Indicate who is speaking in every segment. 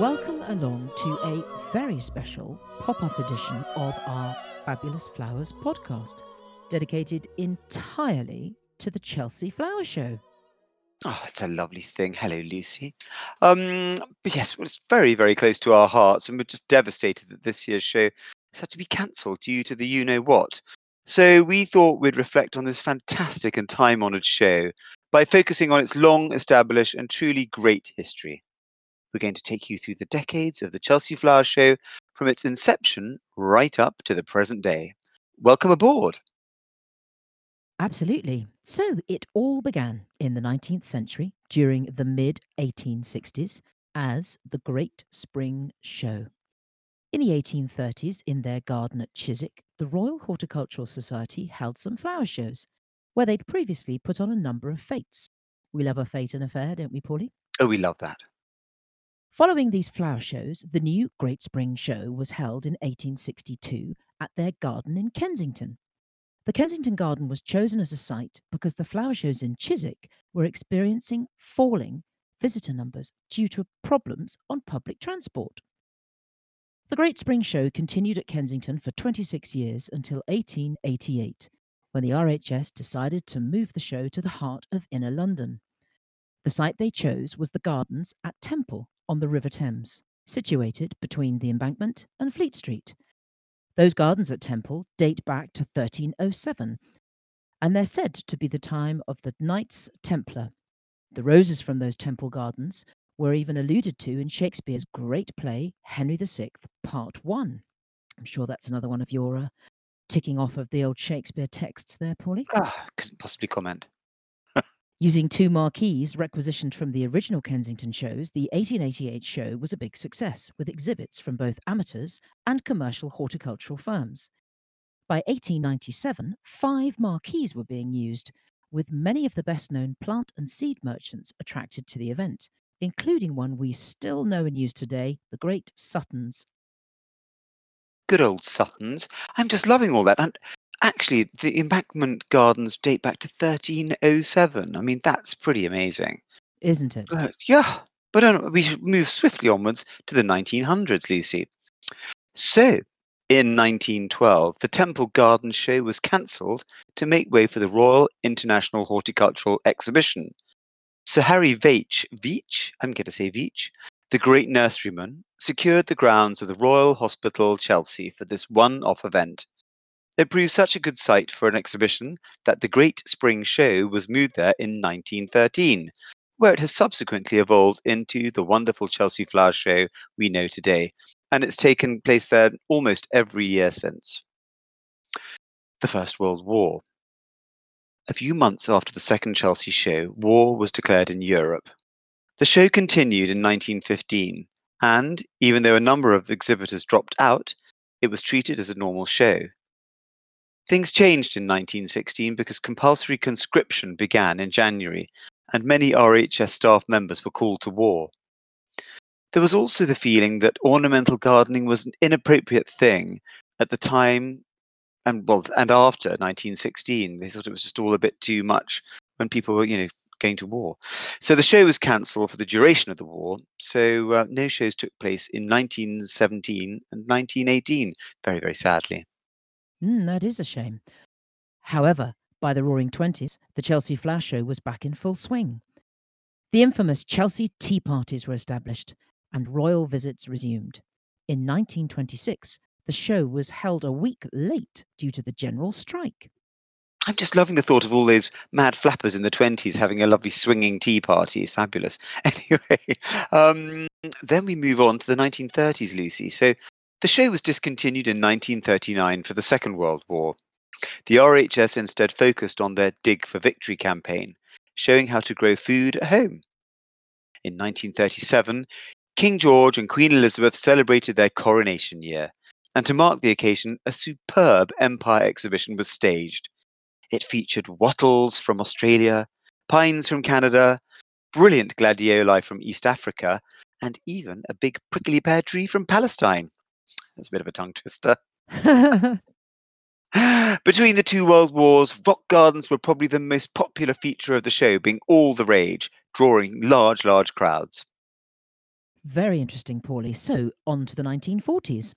Speaker 1: Welcome along to a very special pop up edition of our Fabulous Flowers podcast, dedicated entirely to the Chelsea Flower Show.
Speaker 2: Oh, it's a lovely thing. Hello, Lucy. Um, but yes, well, it's very, very close to our hearts, and we're just devastated that this year's show has had to be cancelled due to the you know what. So we thought we'd reflect on this fantastic and time honoured show by focusing on its long established and truly great history. We're going to take you through the decades of the Chelsea Flower Show from its inception right up to the present day. Welcome aboard.
Speaker 1: Absolutely. So it all began in the 19th century during the mid 1860s as the Great Spring Show. In the 1830s, in their garden at Chiswick, the Royal Horticultural Society held some flower shows where they'd previously put on a number of fetes. We love a fete and a fair, don't we, Paulie?
Speaker 2: Oh, we love that.
Speaker 1: Following these flower shows, the new Great Spring Show was held in 1862 at their garden in Kensington. The Kensington Garden was chosen as a site because the flower shows in Chiswick were experiencing falling visitor numbers due to problems on public transport. The Great Spring Show continued at Kensington for 26 years until 1888, when the RHS decided to move the show to the heart of inner London. The site they chose was the gardens at Temple on the River Thames, situated between the embankment and Fleet Street. Those gardens at Temple date back to 1307, and they're said to be the time of the Knights Templar. The roses from those temple gardens were even alluded to in Shakespeare's great play, Henry VI, Part 1. I'm sure that's another one of your uh, ticking off of the old Shakespeare texts there, Paulie.
Speaker 2: Ah, couldn't possibly comment.
Speaker 1: Using two marquees requisitioned from the original Kensington shows, the 1888 show was a big success, with exhibits from both amateurs and commercial horticultural firms. By 1897, five marquees were being used, with many of the best known plant and seed merchants attracted to the event, including one we still know and use today, the great Suttons.
Speaker 2: Good old Suttons. I'm just loving all that. And actually, the embankment gardens date back to 1307. I mean, that's pretty amazing.
Speaker 1: Isn't it?
Speaker 2: But yeah, but um, we should move swiftly onwards to the 1900s, Lucy. So, in 1912, the Temple Garden Show was cancelled to make way for the Royal International Horticultural Exhibition. Sir Harry Veitch, Veitch, I'm going to say Veitch, the great nurseryman, secured the grounds of the Royal Hospital, Chelsea, for this one off event. It proved such a good site for an exhibition that the Great Spring Show was moved there in 1913, where it has subsequently evolved into the wonderful Chelsea Flower Show we know today, and it's taken place there almost every year since. The First World War. A few months after the second Chelsea show, war was declared in Europe. The show continued in 1915, and even though a number of exhibitors dropped out, it was treated as a normal show. Things changed in 1916 because compulsory conscription began in January, and many RHS staff members were called to war. There was also the feeling that ornamental gardening was an inappropriate thing at the time and well and after 1916 they thought it was just all a bit too much when people were you know going to war. So the show was cancelled for the duration of the war so uh, no shows took place in 1917 and 1918 very very sadly
Speaker 1: Mm, that is a shame. However, by the Roaring Twenties, the Chelsea Flower Show was back in full swing. The infamous Chelsea Tea Parties were established, and royal visits resumed. In 1926, the show was held a week late due to the general strike.
Speaker 2: I'm just loving the thought of all those mad flappers in the 20s having a lovely swinging tea party. It's fabulous. Anyway, um, then we move on to the 1930s, Lucy. So the show was discontinued in 1939 for the Second World War. The RHS instead focused on their Dig for Victory campaign, showing how to grow food at home. In 1937, King George and Queen Elizabeth celebrated their coronation year, and to mark the occasion, a superb Empire exhibition was staged. It featured wattles from Australia, pines from Canada, brilliant gladioli from East Africa, and even a big prickly pear tree from Palestine. That's a bit of a tongue twister. Between the two world wars, rock gardens were probably the most popular feature of the show, being all the rage, drawing large, large crowds.
Speaker 1: Very interesting, Paulie. So, on to the 1940s.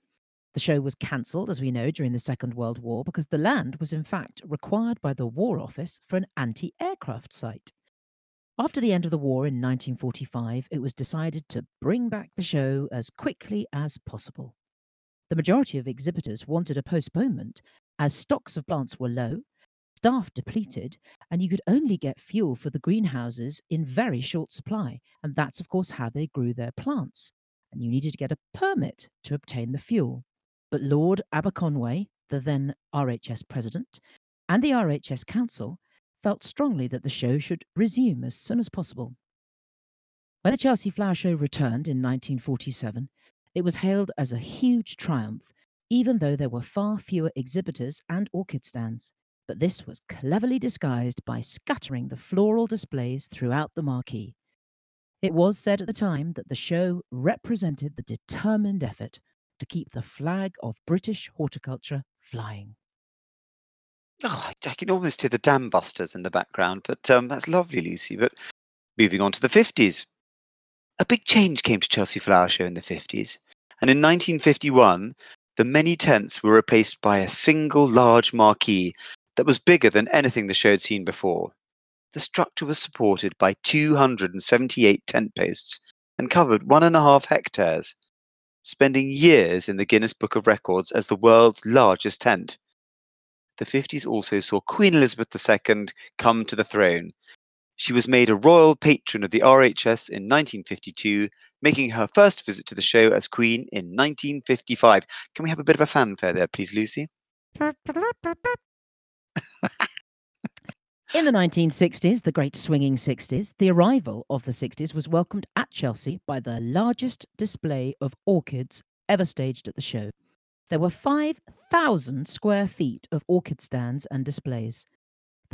Speaker 1: The show was cancelled, as we know, during the Second World War because the land was in fact required by the War Office for an anti aircraft site. After the end of the war in 1945, it was decided to bring back the show as quickly as possible. The majority of exhibitors wanted a postponement as stocks of plants were low, staff depleted, and you could only get fuel for the greenhouses in very short supply. And that's, of course, how they grew their plants. And you needed to get a permit to obtain the fuel. But Lord Aberconway, the then RHS president, and the RHS Council felt strongly that the show should resume as soon as possible. When the Chelsea Flower Show returned in 1947, it was hailed as a huge triumph, even though there were far fewer exhibitors and orchid stands. But this was cleverly disguised by scattering the floral displays throughout the marquee. It was said at the time that the show represented the determined effort to keep the flag of British horticulture flying.
Speaker 2: Oh, I can almost hear the dam busters in the background, but um, that's lovely, Lucy. But moving on to the 50s. A big change came to Chelsea Flower Show in the 50s. And in 1951, the many tents were replaced by a single large marquee that was bigger than anything the show had seen before. The structure was supported by 278 tent posts and covered one and a half hectares, spending years in the Guinness Book of Records as the world's largest tent. The 50s also saw Queen Elizabeth II come to the throne. She was made a royal patron of the RHS in 1952, making her first visit to the show as Queen in 1955. Can we have a bit of a fanfare there, please, Lucy?
Speaker 1: In the 1960s, the great swinging 60s, the arrival of the 60s was welcomed at Chelsea by the largest display of orchids ever staged at the show. There were 5,000 square feet of orchid stands and displays.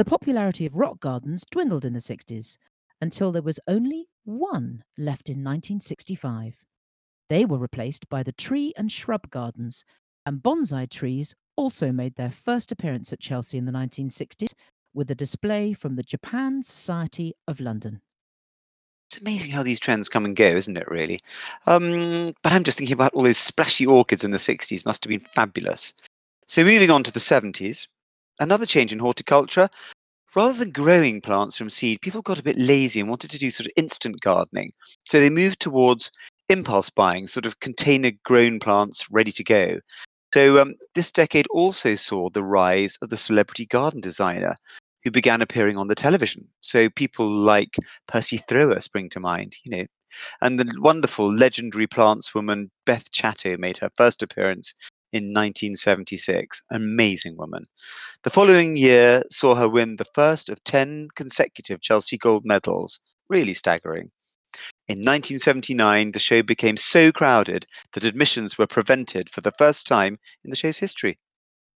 Speaker 1: The popularity of rock gardens dwindled in the 60s until there was only one left in 1965. They were replaced by the tree and shrub gardens, and bonsai trees also made their first appearance at Chelsea in the 1960s with a display from the Japan Society of London.
Speaker 2: It's amazing how these trends come and go, isn't it, really? Um, but I'm just thinking about all those splashy orchids in the 60s, must have been fabulous. So, moving on to the 70s, another change in horticulture. Rather than growing plants from seed, people got a bit lazy and wanted to do sort of instant gardening. So, they moved towards impulse buying, sort of container grown plants ready to go. So, um, this decade also saw the rise of the celebrity garden designer who began appearing on the television. So people like Percy Thrower spring to mind, you know. And the wonderful legendary plants woman Beth Chatto made her first appearance in 1976. Amazing woman. The following year saw her win the first of 10 consecutive Chelsea Gold medals. Really staggering. In 1979, the show became so crowded that admissions were prevented for the first time in the show's history.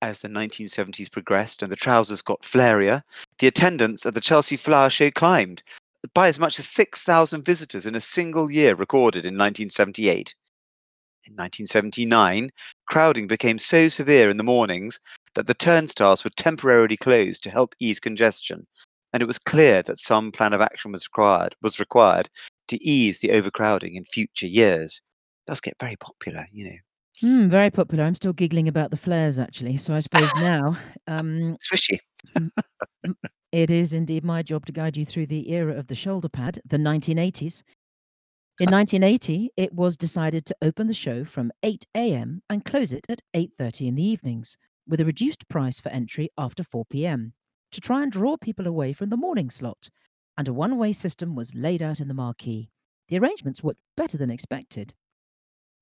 Speaker 2: As the 1970s progressed and the trousers got flarier, the attendance at the Chelsea Flower Show climbed by as much as 6,000 visitors in a single year recorded in 1978. In 1979, crowding became so severe in the mornings that the turnstiles were temporarily closed to help ease congestion, and it was clear that some plan of action was required, was required to ease the overcrowding in future years. It does get very popular, you know.
Speaker 1: Mm, very popular. I'm still giggling about the flares, actually. So I suppose now, um,
Speaker 2: Swishy.
Speaker 1: it is indeed my job to guide you through the era of the shoulder pad, the 1980s. In uh, 1980, it was decided to open the show from 8 a.m. and close it at 8:30 in the evenings, with a reduced price for entry after 4 p.m. to try and draw people away from the morning slot. And a one-way system was laid out in the marquee. The arrangements worked better than expected.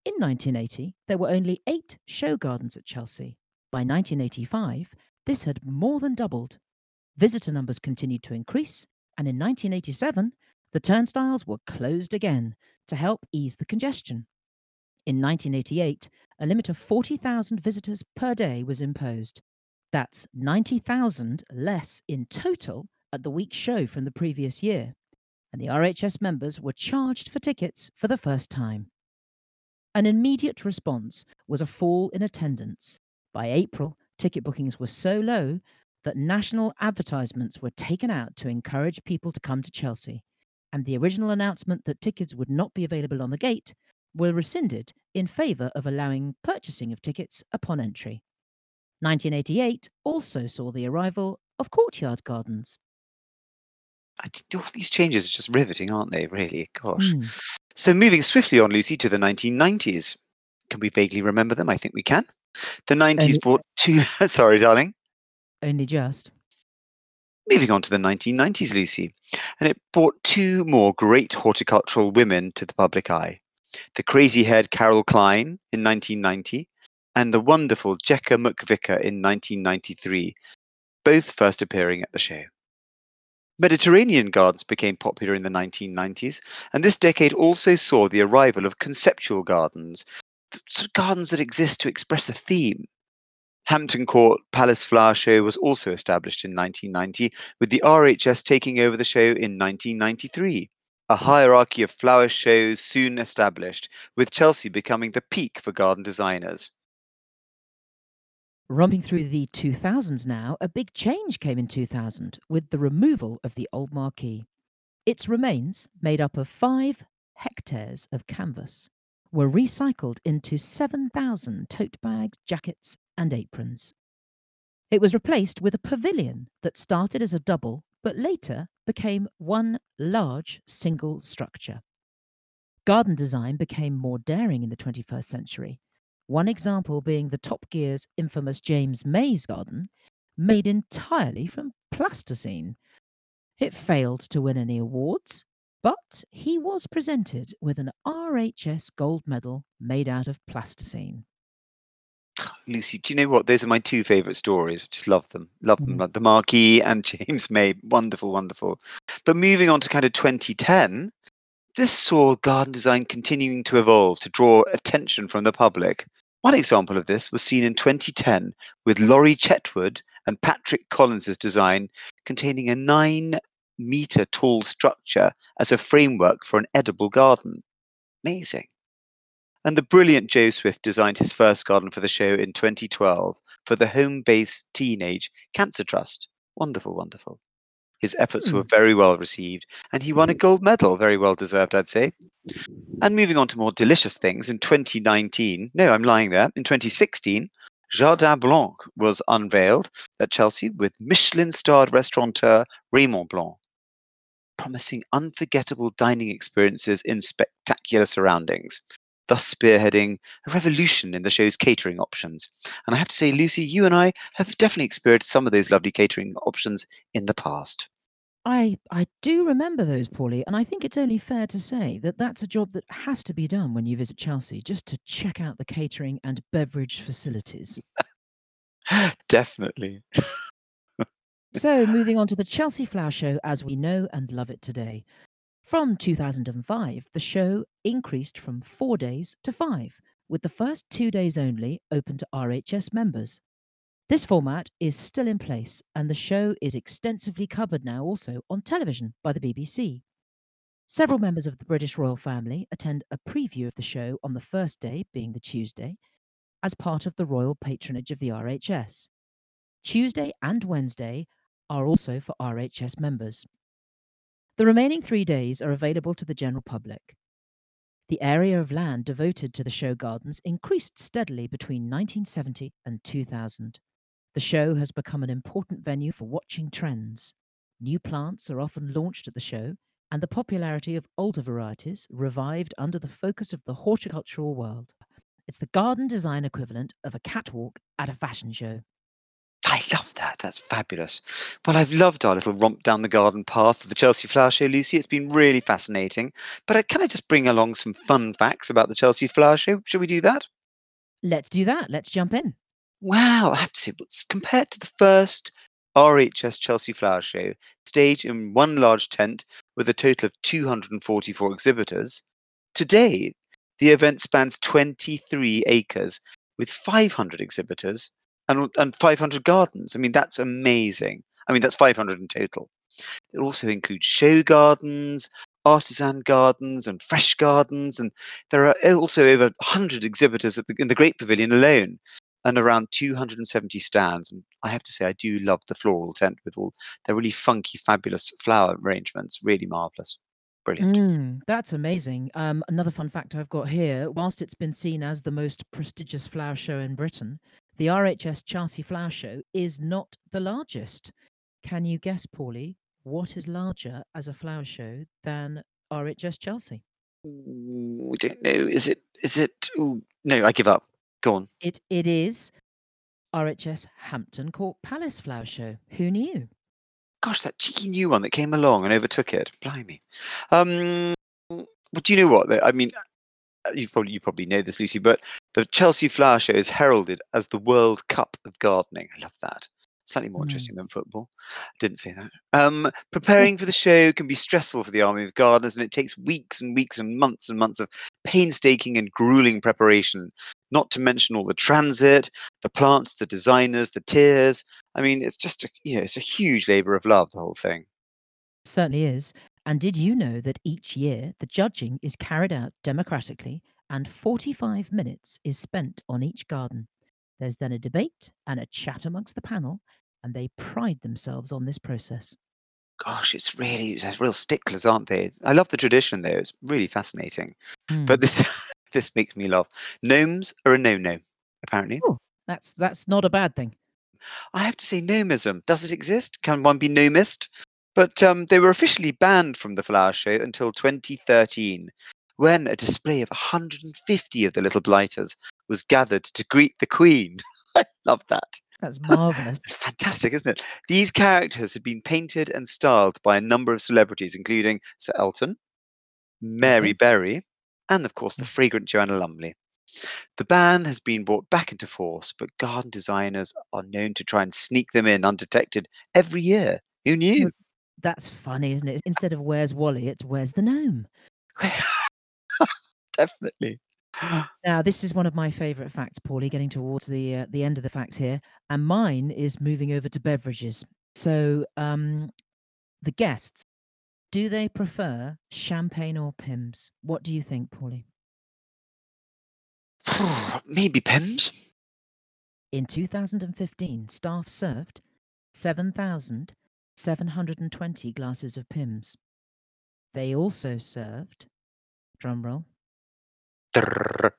Speaker 1: In 1980, there were only eight show gardens at Chelsea. By 1985, this had more than doubled. Visitor numbers continued to increase, and in 1987, the turnstiles were closed again to help ease the congestion. In 1988, a limit of 40,000 visitors per day was imposed. That's 90,000 less in total at the week's show from the previous year, and the RHS members were charged for tickets for the first time. An immediate response was a fall in attendance. By April, ticket bookings were so low that national advertisements were taken out to encourage people to come to Chelsea, and the original announcement that tickets would not be available on the gate were rescinded in favour of allowing purchasing of tickets upon entry. 1988 also saw the arrival of courtyard gardens.
Speaker 2: All these changes are just riveting, aren't they? Really, gosh.
Speaker 1: Hmm.
Speaker 2: So moving swiftly on, Lucy, to the 1990s. Can we vaguely remember them? I think we can. The 90s
Speaker 1: Only-
Speaker 2: brought two. sorry, darling.
Speaker 1: Only just.
Speaker 2: Moving on to the 1990s, Lucy, and it brought two more great horticultural women to the public eye the crazy haired Carol Klein in 1990 and the wonderful Jekka McVicar in 1993, both first appearing at the show. Mediterranean gardens became popular in the 1990s, and this decade also saw the arrival of conceptual gardens, gardens that exist to express a theme. Hampton Court Palace Flower Show was also established in 1990, with the RHS taking over the show in 1993. A hierarchy of flower shows soon established, with Chelsea becoming the peak for garden designers.
Speaker 1: Romping through the 2000s now, a big change came in 2000 with the removal of the old marquee. Its remains, made up of five hectares of canvas, were recycled into 7,000 tote bags, jackets, and aprons. It was replaced with a pavilion that started as a double but later became one large single structure. Garden design became more daring in the 21st century, one example being the Top Gear's infamous James Mays garden, made entirely from plasticine. It failed to win any awards, but he was presented with an RHS gold medal made out of plasticine.
Speaker 2: Lucy, do you know what? Those are my two favourite stories. Just love them. Love them.
Speaker 1: Mhm.
Speaker 2: Like the Marquis and James May. Wonderful, wonderful. But moving on to kind of 2010, this saw garden design continuing to evolve to draw attention from the public. One example of this was seen in 2010 with Laurie Chetwood and Patrick Collins's design containing a nine meter tall structure as a framework for an edible garden. Amazing. And the brilliant Joe Swift designed his first garden for the show in 2012 for the Homebase Teenage Cancer Trust. Wonderful, wonderful. His efforts were hmm. very well received, and he won a hmm. gold medal, very well deserved, I'd say. And moving on to more delicious things, in 2019, no, I'm lying there, in 2016, Jardin Blanc was unveiled at Chelsea with Michelin starred restaurateur Raymond Blanc, promising unforgettable dining experiences in spectacular surroundings, thus spearheading a revolution in the show's catering options. And I have to say, Lucy, you and I have definitely experienced some of those lovely catering options in the past.
Speaker 1: I I do remember those, Paulie, and I think it's only fair to say that that's a job that has to be done when you visit Chelsea, just to check out the catering and beverage facilities.
Speaker 2: Definitely.
Speaker 1: So, moving on to the Chelsea Flower Show as we know and love it today. From 2005, the show increased from four days to five, with the first two days only open to RHS members. This format is still in place, and the show is extensively covered now also on television by the BBC. Several members of the British royal family attend a preview of the show on the first day, being the Tuesday, as part of the royal patronage of the RHS. Tuesday and Wednesday are also for RHS members. The remaining three days are available to the general public. The area of land devoted to the show gardens increased steadily between 1970 and 2000. The show has become an important venue for watching trends. New plants are often launched at the show, and the popularity of older varieties revived under the focus of the horticultural world. It's the garden design equivalent of a catwalk at a fashion show.
Speaker 2: I love that. That's fabulous. Well, I've loved our little romp down the garden path of the Chelsea Flower Show, Lucy. It's been really fascinating. But uh, can I just bring along some fun facts about the Chelsea Flower Show? Should we do that?
Speaker 1: Let's do that. Let's jump in.
Speaker 2: Well, I have to say, compared to the first RHS Chelsea Flower Show, staged in one large tent with a total of 244 exhibitors, today the event spans 23 acres with 500 exhibitors and, and 500 gardens. I mean, that's amazing. I mean, that's 500 in total. It also includes show gardens, artisan gardens, and fresh gardens. And there are also over 100 exhibitors the, in the Great Pavilion alone and around 270 stands. And I have to say, I do love the floral tent with all the really funky, fabulous flower arrangements. Really marvelous. Brilliant.
Speaker 1: Mm, that's amazing. Um, another fun fact I've got here whilst it's been seen as the most prestigious flower show in Britain, the RHS Chelsea Flower Show is not the largest. Can you guess, Paulie, what is larger as a flower show than RHS Chelsea?
Speaker 2: We don't know. Is it? Is it? Ooh, no, I give up. Go on.
Speaker 1: It it is RHS Hampton Court Palace Flower Show. Who knew?
Speaker 2: Gosh, that cheeky new one that came along and overtook it. Blimey. Um, but do you know what? though? I mean, you probably you probably know this, Lucy, but the Chelsea Flower Show is heralded as the World Cup of gardening. I love that. Slightly more
Speaker 1: Mm.
Speaker 2: interesting than football. Didn't say that. Um, preparing for the show can be stressful for the army of gardeners, and it takes weeks and weeks and months and months of painstaking and grueling preparation. Not to mention all the transit, the plants, the designers, the tears. I mean, it's just a you know, it's a huge labour of love. The whole thing.
Speaker 1: Certainly is. And did you know that each year the judging is carried out democratically and 45 minutes is spent on each garden? There's then a debate and a chat amongst the panel, and they pride themselves on this process.
Speaker 2: Gosh, it's really there's real sticklers, aren't they? I love the tradition though. It's really fascinating.
Speaker 1: Mm.
Speaker 2: But this this makes me laugh. Gnomes are a no-no, apparently.
Speaker 1: Oh, that's that's not a bad thing.
Speaker 2: I have to say, gnomism does it exist? Can one be gnomist? But um, they were officially banned from the flower show until 2013, when a display of 150 of the little blighters was gathered to greet the Queen. I love that.
Speaker 1: That's marvelous.
Speaker 2: It's fantastic, isn't it? These characters had been painted and styled by a number of celebrities, including Sir Elton, Mary. Berry, and of course the
Speaker 1: Mm.
Speaker 2: fragrant Joanna Lumley. The ban has been brought back into force, but garden designers are known to try and sneak them in undetected every year. Who knew?
Speaker 1: That's funny, isn't it? Instead of where's Wally, it's where's the gnome.
Speaker 2: Definitely.
Speaker 1: Now, this is one of my favourite facts, Paulie, getting towards the uh, the end of the facts here, and mine is moving over to beverages. So, um, the guests, do they prefer champagne or Pimm's? What do you think, Paulie?
Speaker 2: Maybe Pimm's?
Speaker 1: In 2015, staff served 7,720 glasses of Pimm's. They also served, drumroll,
Speaker 2: Drrrr.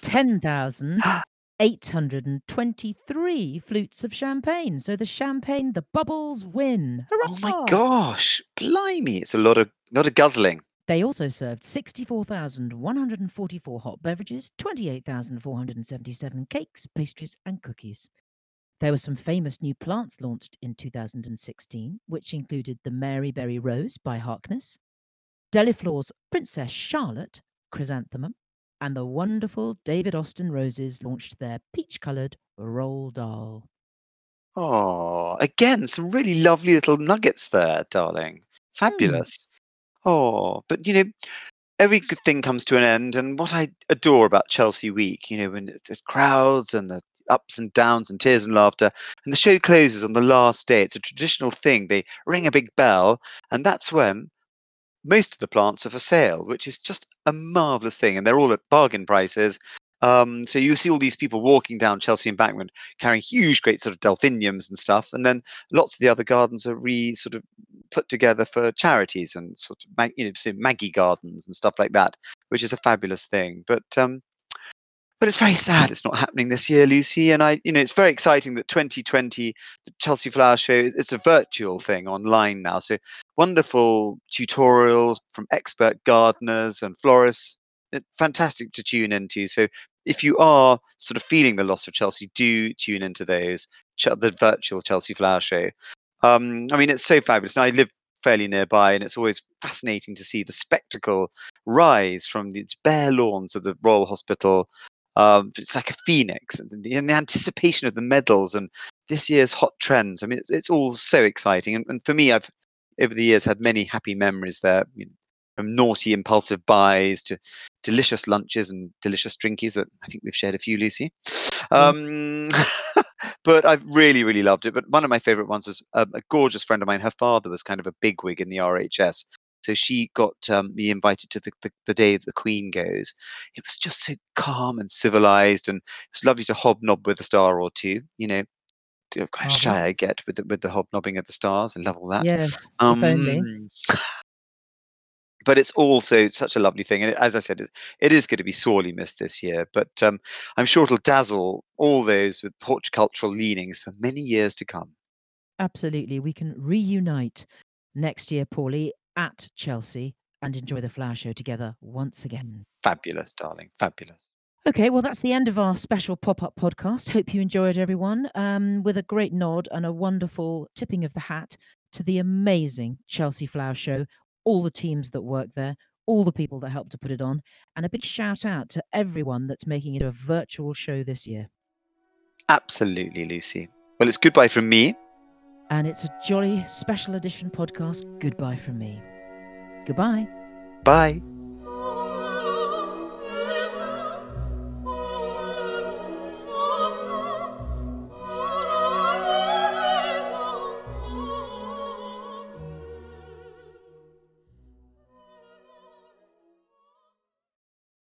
Speaker 1: 10,823 flutes of champagne. So the champagne, the bubbles win.
Speaker 2: Oh my gosh. Blimey. It's a lot of lot of guzzling.
Speaker 1: They also served 64,144 hot beverages, 28,477 cakes, pastries, and cookies. There were some famous new plants launched in 2016, which included the Mary Berry Rose by Harkness, Deliflor's Princess Charlotte Chrysanthemum, and the wonderful David Austin Roses launched their peach coloured Roald Dahl.
Speaker 2: Oh, again, some really lovely little nuggets there, darling. Hmm. Fabulous. Oh, but you know, every good thing comes to an end. And what I adore about Chelsea Week, you know, when it's the crowds and the ups and downs and tears and laughter, and the show closes on the last day. It's a traditional thing. They ring a big bell, and that's when most of the plants are for sale, which is just a marvelous thing. And they're all at bargain prices. Um, so you see all these people walking down Chelsea embankment carrying huge, great sort of delphiniums and stuff, and then lots of the other gardens are re sort of put together for charities and sort of you know Maggie gardens and stuff like that, which is a fabulous thing. But um, but it's very sad it's not happening this year, Lucy. And I, you know, it's very exciting that 2020, the Chelsea Flower Show, it's a virtual thing online now. So wonderful tutorials from expert gardeners and florists. It's fantastic to tune into. So if you are sort of feeling the loss of Chelsea, do tune into those the virtual Chelsea Flower Show. Um, I mean, it's so fabulous. And I live fairly nearby, and it's always fascinating to see the spectacle rise from its bare lawns of the Royal Hospital. Um, it's like a phoenix, and the, and the anticipation of the medals and this year's hot trends. I mean, it's, it's all so exciting. And, and for me, I've over the years had many happy memories there. You know, from naughty impulsive buys to delicious lunches and delicious drinkies that I think we've shared a few, Lucy. Um, but I've really, really loved it. But one of my favorite ones was um, a gorgeous friend of mine. Her father was kind of a bigwig in the RHS. So she got um, me invited to the, the, the day the Queen goes. It was just so calm and civilized, and it was lovely to hobnob with a star or two. You know, how
Speaker 1: Marvellous.
Speaker 2: shy I get with the, with the hobnobbing of the stars. I love all that.
Speaker 1: Yes, if only.
Speaker 2: Um, but it's also such a lovely thing. And as I said, it, it is going to be sorely missed this year. But um, I'm sure it'll dazzle all those with horticultural leanings for many years to come.
Speaker 1: Absolutely. We can reunite next year, Paulie, at Chelsea and enjoy the flower show together once again.
Speaker 2: Fabulous, darling. Fabulous.
Speaker 1: Okay, well, that's the end of our special pop up podcast. Hope you enjoyed, everyone, um, with a great nod and a wonderful tipping of the hat to the amazing Chelsea Flower Show, all the teams that work there, all the people that helped to put it on, and a big shout out to everyone that's making it a virtual show this year.
Speaker 2: Absolutely, Lucy. Well, it's goodbye from me.
Speaker 1: And it's a jolly special edition podcast. Goodbye from me. Goodbye.
Speaker 2: Bye.